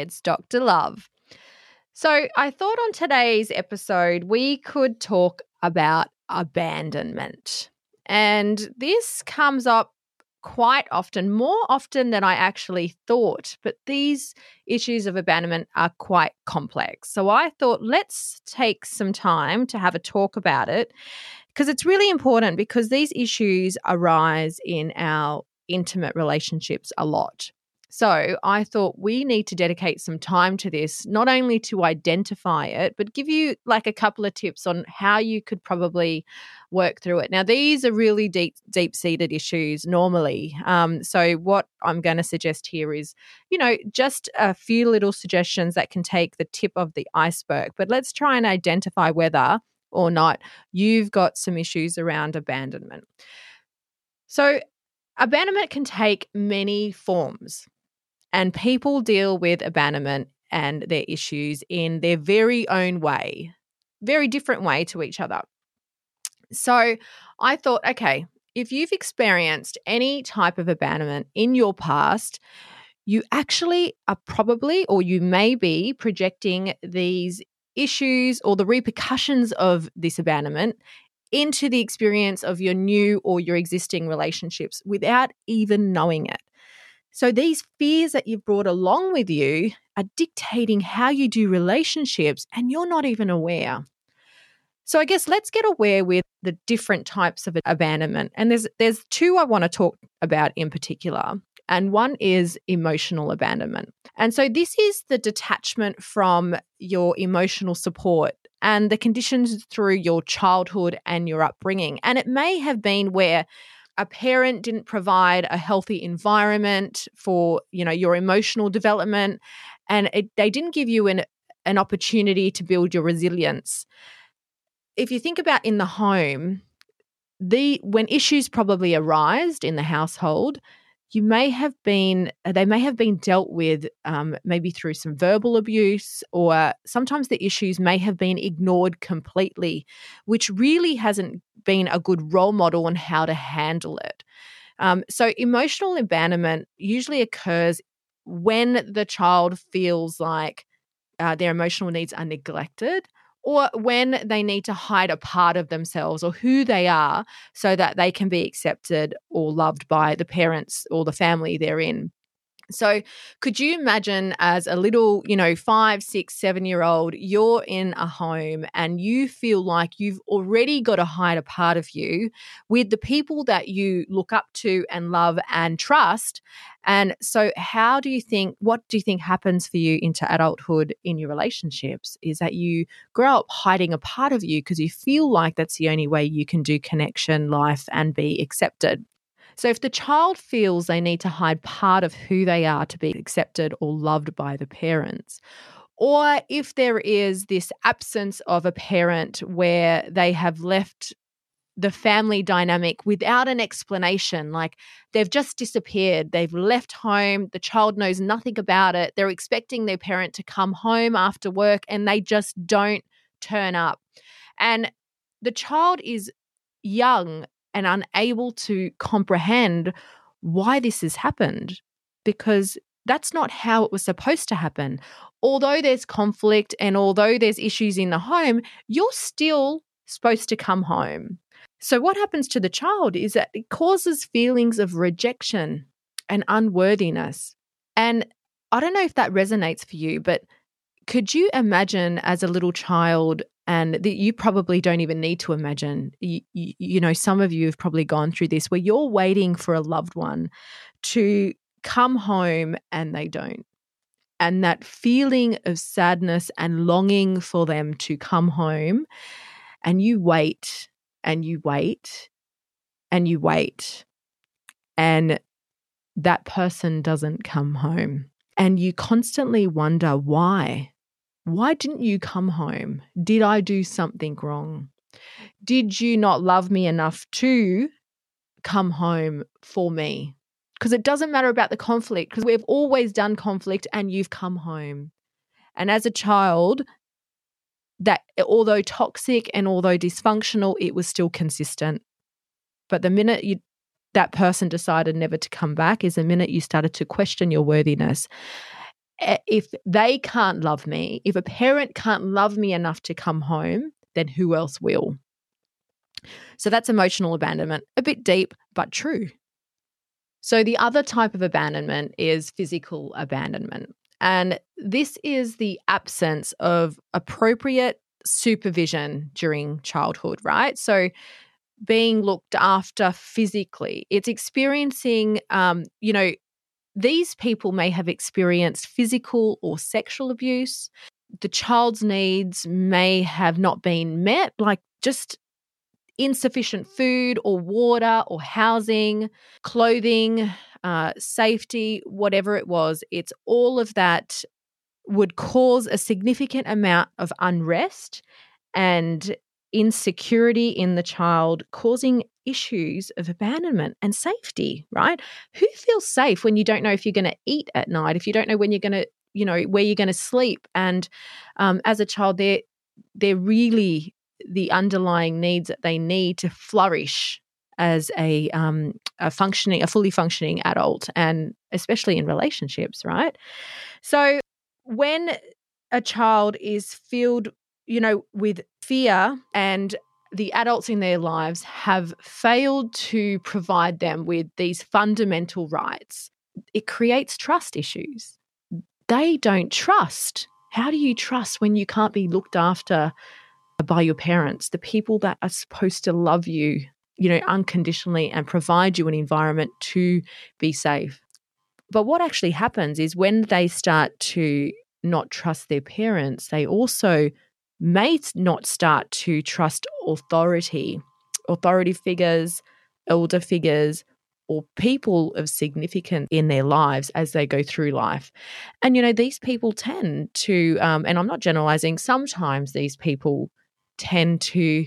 It's Dr. Lurve. So, I thought on today's episode we could talk about abandonment. And this comes up quite often, more often than I actually thought. But these issues of abandonment are quite complex. So, I thought let's take some time to have a talk about it because it's really important because these issues arise in our intimate relationships a lot. So I thought we need to dedicate some time to this, not only to identify it, but give you like a couple of tips on how you could probably work through it. Now, these are really deep, deep seated issues normally. Um, so what I'm going to suggest here is, you know, just a few little suggestions that can take the tip of the iceberg. But let's try and identify whether or not you've got some issues around abandonment. So, abandonment can take many forms. And people deal with abandonment and their issues in their very own way, very different way to each other. So I thought, okay, if you've experienced any type of abandonment in your past, you actually are probably, or you may be, projecting these issues or the repercussions of this abandonment into the experience of your new or your existing relationships without even knowing it. So these fears that you've brought along with you are dictating how you do relationships and you're not even aware. So I guess let's get aware with the different types of abandonment. And there's there's two I want to talk about in particular. And one is emotional abandonment. And so this is the detachment from your emotional support and the conditions through your childhood and your upbringing. And it may have been where a parent didn't provide a healthy environment for you know your emotional development and it, they didn't give you an an opportunity to build your resilience. If you think about in the home the when issues probably arise in the household you may have been they may have been dealt with um, maybe through some verbal abuse or sometimes the issues may have been ignored completely which really hasn't been a good role model on how to handle it. Um, so emotional abandonment usually occurs when the child feels like uh, their emotional needs are neglected or when they need to hide a part of themselves or who they are so that they can be accepted or loved by the parents or the family they're in. So, could you imagine as a little, you know, five, six, seven year old, you're in a home and you feel like you've already got to hide a part of you with the people that you look up to and love and trust. And so, how do you think, what do you think happens for you into adulthood in your relationships? Is that you grow up hiding a part of you because you feel like that's the only way you can do connection, life, and be accepted. So if the child feels they need to hide part of who they are to be accepted or loved by the parents, or if there is this absence of a parent where they have left the family dynamic without an explanation. Like they've just disappeared, they've left home, the child knows nothing about it. They're expecting their parent to come home after work and they just don't turn up. And the child is young and unable to comprehend why this has happened because that's not how it was supposed to happen. Although there's conflict and although there's issues in the home, you're still supposed to come home. So, what happens to the child is that it causes feelings of rejection and unworthiness. And I don't know if that resonates for you, but could you imagine as a little child and that you probably don't even need to imagine. You, you, you, know some of you have probably gone through this where you're waiting for a loved one to come home and they don't. And that feeling of sadness and longing for them to come home and you wait and you wait and you wait and that person doesn't come home. And you constantly wonder why Why didn't you come home? Did I do something wrong? Did you not love me enough to come home for me? Because it doesn't matter about the conflict, because we've always done conflict and you've come home. And as a child, that although toxic and although dysfunctional, it was still consistent. But the minute you that person decided never to come back is the minute you started to question your worthiness. If they can't love me, if a parent can't love me enough to come home, then who else will? So that's emotional abandonment, a bit deep, but true. So the other type of abandonment is physical abandonment. And this is the absence of appropriate supervision during childhood, right? So being looked after physically, it's experiencing, um, you know, these people may have experienced physical or sexual abuse. The child's needs may have not been met, like just insufficient food or water or housing, clothing, uh, safety, whatever it was. It's all of that would cause a significant amount of unrest and insecurity in the child, causing issues of abandonment and safety, right? Who feels safe when you don't know if you're going to eat at night, if you don't know when you're going to, you know, where you're going to sleep? And um, as a child, they're, they're really the underlying needs that they need to flourish as a, um, a functioning, a fully functioning adult, and especially in relationships, right? So when a child is filled you know, with fear and the adults in their lives have failed to provide them with these fundamental rights, it creates trust issues. They don't trust. How do you trust when you can't be looked after by your parents, the people that are supposed to love you, you know, unconditionally and provide you an environment to be safe? But what actually happens is when they start to not trust their parents, they also may not start to trust authority, authority figures, elder figures, or people of significance in their lives as they go through life. And, you know, these people tend to, um, and I'm not generalizing, sometimes these people tend to,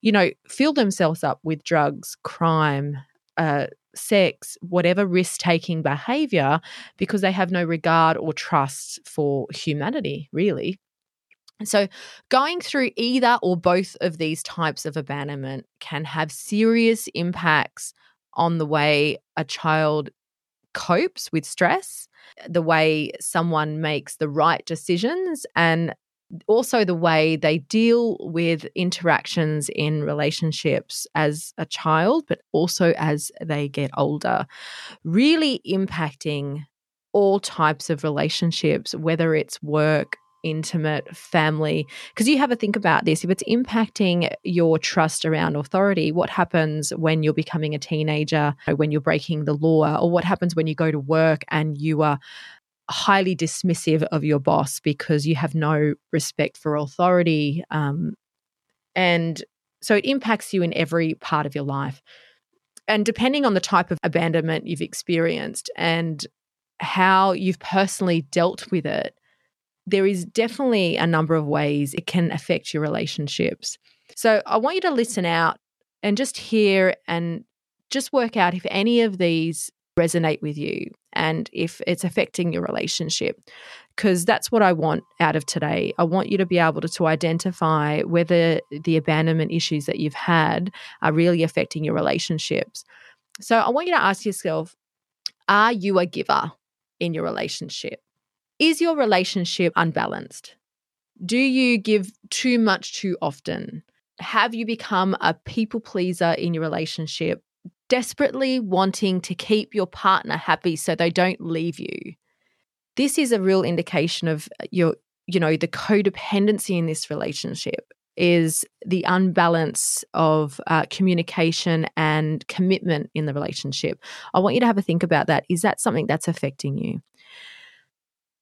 you know, fill themselves up with drugs, crime, uh, sex, whatever risk taking behavior, because they have no regard or trust for humanity, really. So, going through either or both of these types of abandonment can have serious impacts on the way a child copes with stress, the way someone makes the right decisions, and also the way they deal with interactions in relationships as a child, but also as they get older, really impacting all types of relationships, whether it's work, intimate family. Because you have a think about this if it's impacting your trust around authority what happens when you're becoming a teenager when you're breaking the law or what happens when you go to work and you are highly dismissive of your boss because you have no respect for authority um, and so it impacts you in every part of your life. And depending on the type of abandonment you've experienced and how you've personally dealt with it there is definitely a number of ways it can affect your relationships. So I want you to listen out and just hear and just work out if any of these resonate with you and if it's affecting your relationship because that's what I want out of today. I want you to be able to, to identify whether the abandonment issues that you've had are really affecting your relationships. So I want you to ask yourself, are you a giver in your relationship? Is your relationship unbalanced? Do you give too much too often? Have you become a people pleaser in your relationship, desperately wanting to keep your partner happy so they don't leave you? This is a real indication of your, you know, the codependency in this relationship is the unbalance of uh, communication and commitment in the relationship. I want you to have a think about that. Is that something that's affecting you?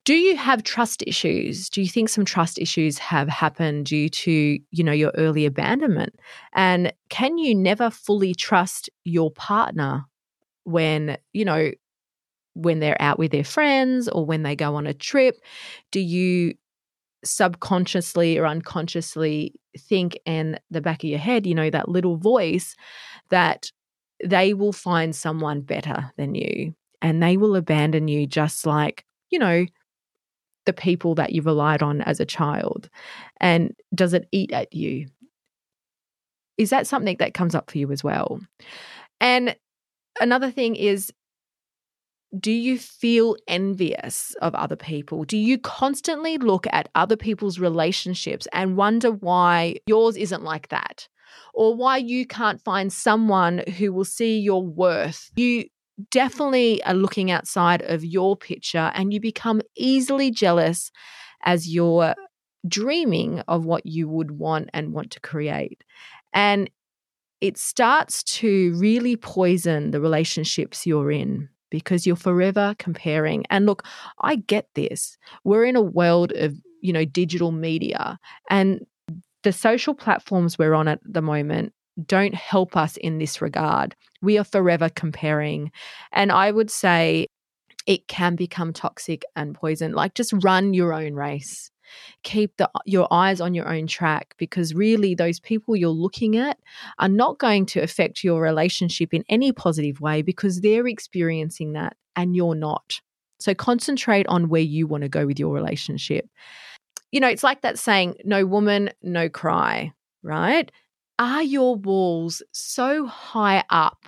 Do you have trust issues? Do you think some trust issues have happened due to you know your early abandonment? And can you never fully trust your partner when you know when they're out with their friends or when they go on a trip? Do you subconsciously or unconsciously think in the back of your head, you know, that little voice that they will find someone better than you and they will abandon you just like, you know, the people that you relied on as a child. And does it eat at you? Is that something that comes up for you as well? And another thing is do you feel envious of other people? Do you constantly look at other people's relationships and wonder why yours isn't like that? Or why you can't find someone who will see your worth? You definitely are looking outside of your picture and you become easily jealous as you're dreaming of what you would want and want to create. And it starts to really poison the relationships you're in because you're forever comparing. And look, I get this. We're in a world of, you know, digital media and the social platforms we're on at the moment don't help us in this regard. We are forever comparing. And I would say it can become toxic and poison. Like just run your own race keep the, your eyes on your own track because really those people you're looking at are not going to affect your relationship in any positive way because they're experiencing that and you're not. So concentrate on where you want to go with your relationship. You know, it's like that saying, no woman, no cry, right? Are your walls so high up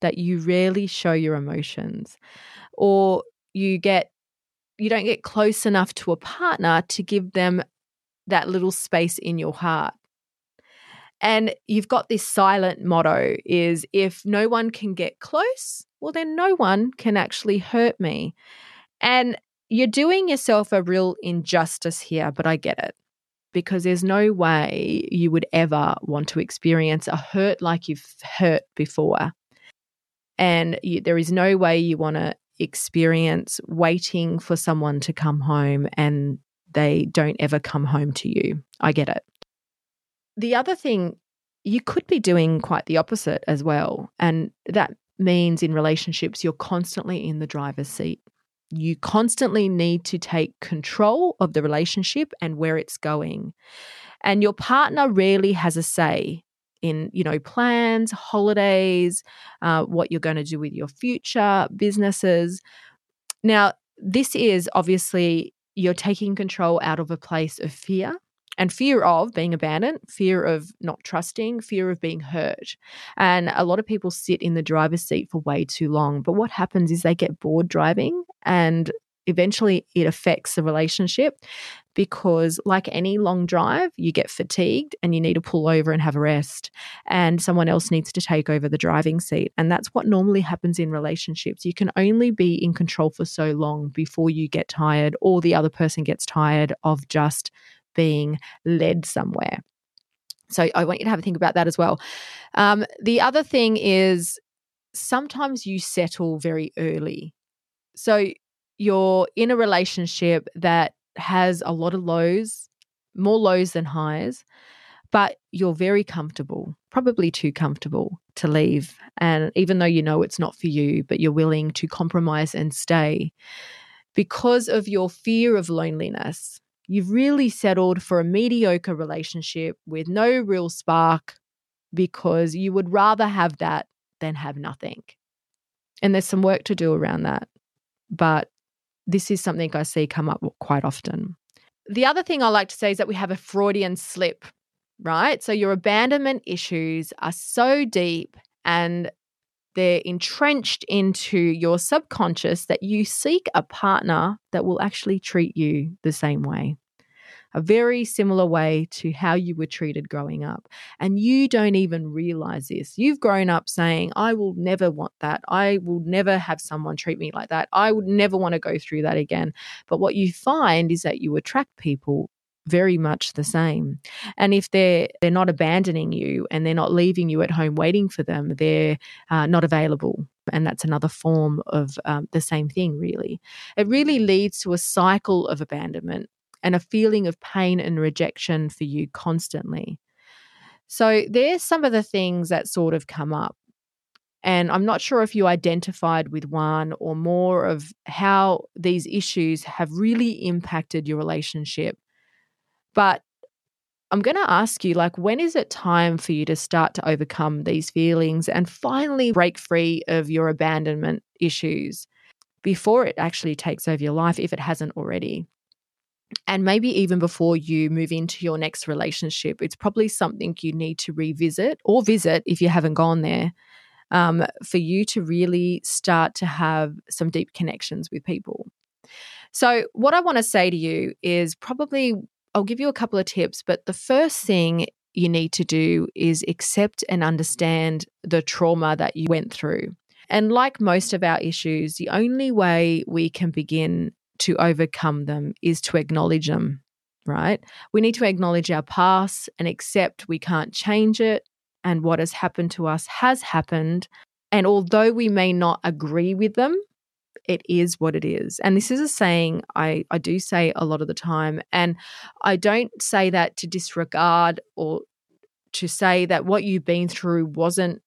that you rarely show your emotions? Or you get you don't get close enough to a partner to give them that little space in your heart. And you've got this silent motto is if no one can get close, well then no one can actually hurt me. And you're doing yourself a real injustice here, but I get it. Because there's no way you would ever want to experience a hurt like you've hurt before. And you, there is no way you want to experience waiting for someone to come home and they don't ever come home to you. I get it. The other thing, you could be doing quite the opposite as well. And that means in relationships, you're constantly in the driver's seat. You constantly need to take control of the relationship and where it's going. And your partner rarely has a say in you know plans holidays uh, what you're going to do with your future businesses now this is obviously you're taking control out of a place of fear and fear of being abandoned, fear of not trusting, fear of being hurt. And a lot of people sit in the driver's seat for way too long. But what happens is they get bored driving and eventually it affects the relationship because, like any long drive, you get fatigued and you need to pull over and have a rest, and someone else needs to take over the driving seat. And that's what normally happens in relationships. You can only be in control for so long before you get tired or the other person gets tired of just being led somewhere. So I want you to have a think about that as well. Um, the other thing is sometimes you settle very early. So you're in a relationship that has a lot of lows, more lows than highs, but you're very comfortable, probably too comfortable to leave. And even though you know it's not for you, but you're willing to compromise and stay because of your fear of loneliness. You've really settled for a mediocre relationship with no real spark because you would rather have that than have nothing. And there's some work to do around that. But this is something I see come up quite often. The other thing I like to say is that we have a Freudian slip, right? So your abandonment issues are so deep and they're entrenched into your subconscious that you seek a partner that will actually treat you the same way a very similar way to how you were treated growing up. And you don't even realize this. You've grown up saying, I will never want that. I will never have someone treat me like that. I would never want to go through that again. But what you find is that you attract people very much the same. And if they're they're not abandoning you and they're not leaving you at home waiting for them, they're uh, not available. And that's another form of um, the same thing, really. It really leads to a cycle of abandonment and a feeling of pain and rejection for you constantly. So, there's some of the things that sort of come up. And I'm not sure if you identified with one or more of how these issues have really impacted your relationship But I'm going to ask you, like, when is it time for you to start to overcome these feelings and finally break free of your abandonment issues before it actually takes over your life, if it hasn't already? And maybe even before you move into your next relationship, it's probably something you need to revisit or visit if you haven't gone there um, for you to really start to have some deep connections with people. So, what I want to say to you is probably I'll give you a couple of tips, but the first thing you need to do is accept and understand the trauma that you went through. And like most of our issues, the only way we can begin to overcome them is to acknowledge them, right? We need to acknowledge our past and accept we can't change it and what has happened to us has happened. And although we may not agree with them, it is what it is. And this is a saying I, I do say a lot of the time. And I don't say that to disregard or to say that what you've been through wasn't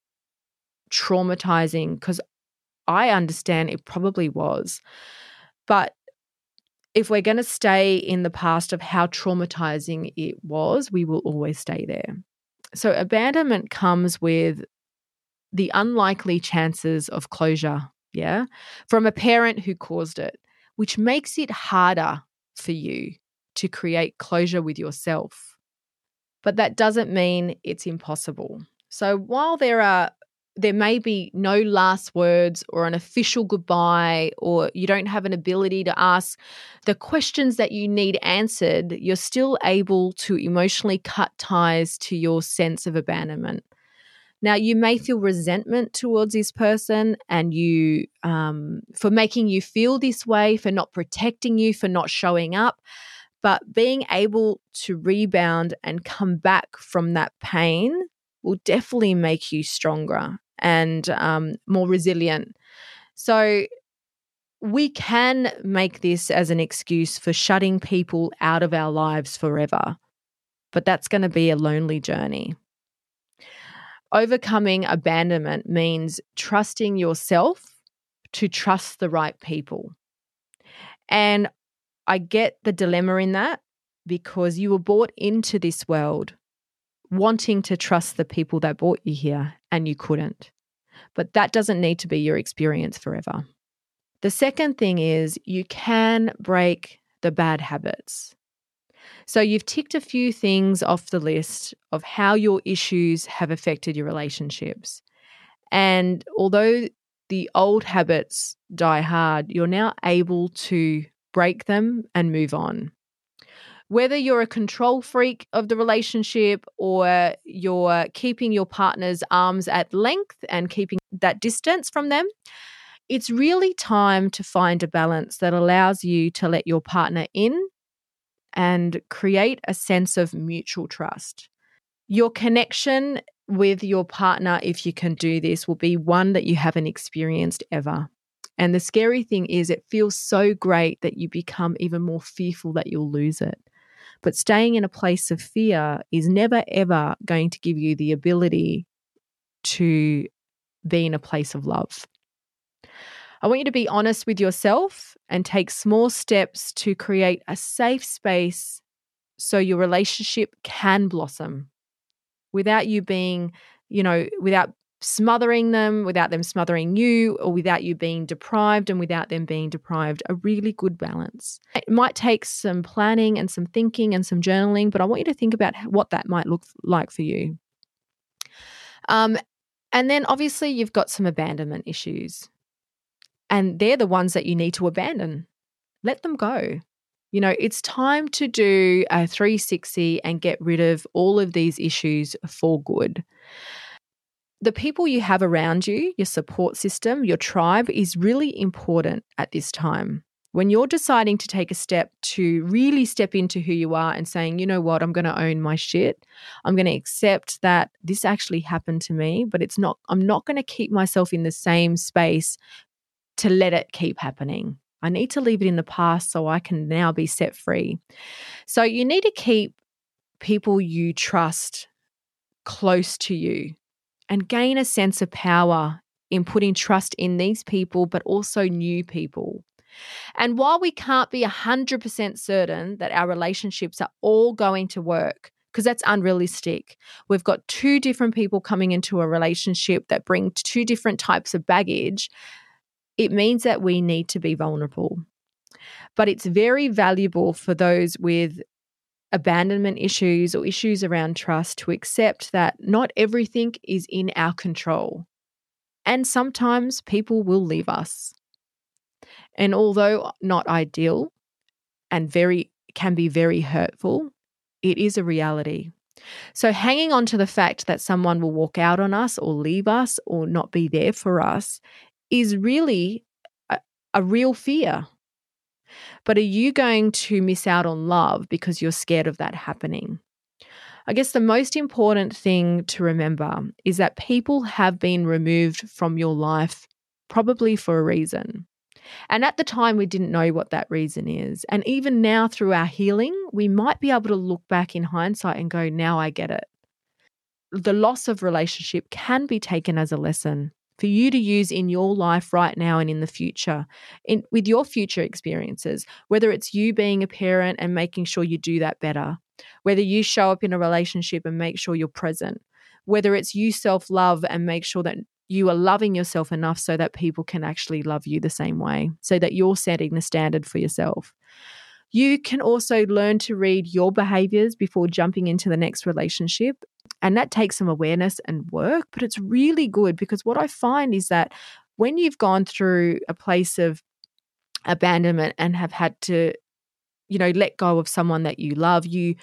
traumatizing, because I understand it probably was. But if we're going to stay in the past of how traumatizing it was, we will always stay there. So, abandonment comes with the unlikely chances of closure yeah, from a parent who caused it, which makes it harder for you to create closure with yourself. But that doesn't mean it's impossible. So while there are there may be no last words or an official goodbye, or you don't have an ability to ask the questions that you need answered, you're still able to emotionally cut ties to your sense of abandonment. Now, you may feel resentment towards this person and you, um, for making you feel this way, for not protecting you, for not showing up. But being able to rebound and come back from that pain will definitely make you stronger and um, more resilient. So, we can make this as an excuse for shutting people out of our lives forever, but that's going to be a lonely journey. Overcoming abandonment means trusting yourself to trust the right people. And I get the dilemma in that because you were brought into this world wanting to trust the people that brought you here and you couldn't. But that doesn't need to be your experience forever. The second thing is you can break the bad habits. So you've ticked a few things off the list of how your issues have affected your relationships. And although the old habits die hard, you're now able to break them and move on. Whether you're a control freak of the relationship or you're keeping your partner's arms at length and keeping that distance from them, it's really time to find a balance that allows you to let your partner in and create a sense of mutual trust. Your connection with your partner, if you can do this, will be one that you haven't experienced ever. And the scary thing is, it feels so great that you become even more fearful that you'll lose it. But staying in a place of fear is never, ever going to give you the ability to be in a place of love. I want you to be honest with yourself and take small steps to create a safe space so your relationship can blossom without you being, you know, without smothering them, without them smothering you, or without you being deprived and without them being deprived. A really good balance. It might take some planning and some thinking and some journaling, but I want you to think about what that might look like for you. Um, and then obviously, you've got some abandonment issues. And they're the ones that you need to abandon. Let them go. You know, it's time to do a 360 and get rid of all of these issues for good. The people you have around you, your support system, your tribe is really important at this time. When you're deciding to take a step to really step into who you are and saying, you know what, I'm going to own my shit. I'm going to accept that this actually happened to me, but it's not, I'm not going to keep myself in the same space to let it keep happening. I need to leave it in the past so I can now be set free. So you need to keep people you trust close to you and gain a sense of power in putting trust in these people, but also new people. And while we can't be 100% certain that our relationships are all going to work, because that's unrealistic. We've got two different people coming into a relationship that bring two different types of baggage. It means that we need to be vulnerable. But it's very valuable for those with abandonment issues or issues around trust to accept that not everything is in our control. And sometimes people will leave us. And although not ideal and very can be very hurtful, it is a reality. So, hanging on to the fact that someone will walk out on us or leave us or not be there for us is really a, a, real fear. But are you going to miss out on love because you're scared of that happening? I guess the most important thing to remember is that people have been removed from your life probably for a reason. And at the time, we didn't know what that reason is. And even now, through our healing, we might be able to look back in hindsight and go, now I get it. The loss of relationship can be taken as a lesson for you to use in your life right now and in the future, in, with your future experiences, whether it's you being a parent and making sure you do that better, whether you show up in a relationship and make sure you're present, whether it's you self love and make sure that you are loving yourself enough so that people can actually love you the same way, so that you're setting the standard for yourself. You can also learn to read your behaviors before jumping into the next relationship. And that takes some awareness and work, but it's really good because what I find is that when you've gone through a place of abandonment and have had to, you know, let go of someone that you love, you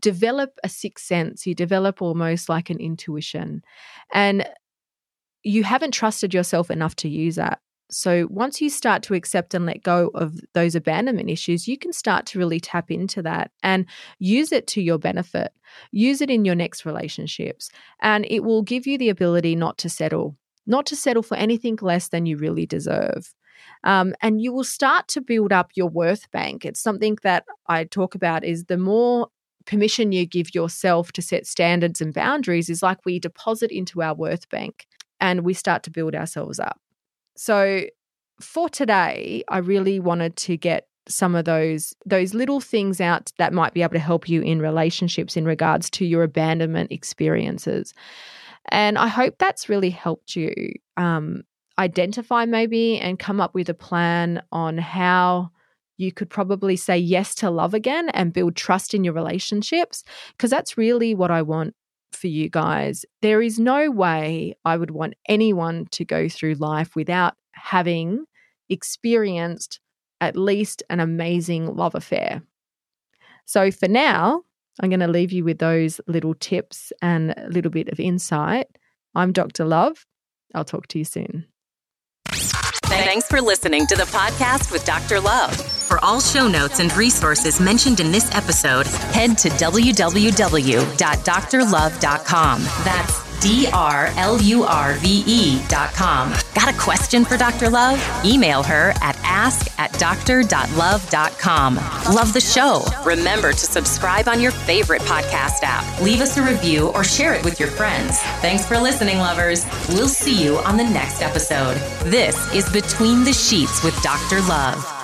develop a sixth sense, you develop almost like an intuition. And you haven't trusted yourself enough to use that. So once you start to accept and let go of those abandonment issues, you can start to really tap into that and use it to your benefit. Use it in your next relationships, and it will give you the ability not to settle, not to settle for anything less than you really deserve. Um, and you will start to build up your worth bank. It's something that I talk about is the more permission you give yourself to set standards and boundaries is like we deposit into our worth bank and we start to build ourselves up. So for today, I really wanted to get some of those those little things out that might be able to help you in relationships in regards to your abandonment experiences. And I hope that's really helped you um, identify maybe and come up with a plan on how you could probably say yes to love again and build trust in your relationships because that's really what I want for you guys. There is no way I would want anyone to go through life without having experienced at least an amazing love affair. So for now, I'm going to leave you with those little tips and a little bit of insight. I'm Dr. Lurve. I'll talk to you soon. Thanks for listening to the podcast with Dr. Lurve. For all show notes and resources mentioned in this episode, head to www.drlurve.com. That's D R L U R V E dot com. Got a question for Dr. Lurve? Email her at ask at doctor.love.com. Love the show? Remember to subscribe on your favorite podcast app. Leave us a review or share it with your friends. Thanks for listening, lovers. We'll see you on the next episode. This is Between the Sheets with Dr. Lurve.